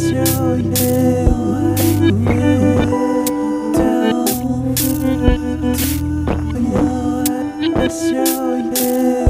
show you what we. Show you.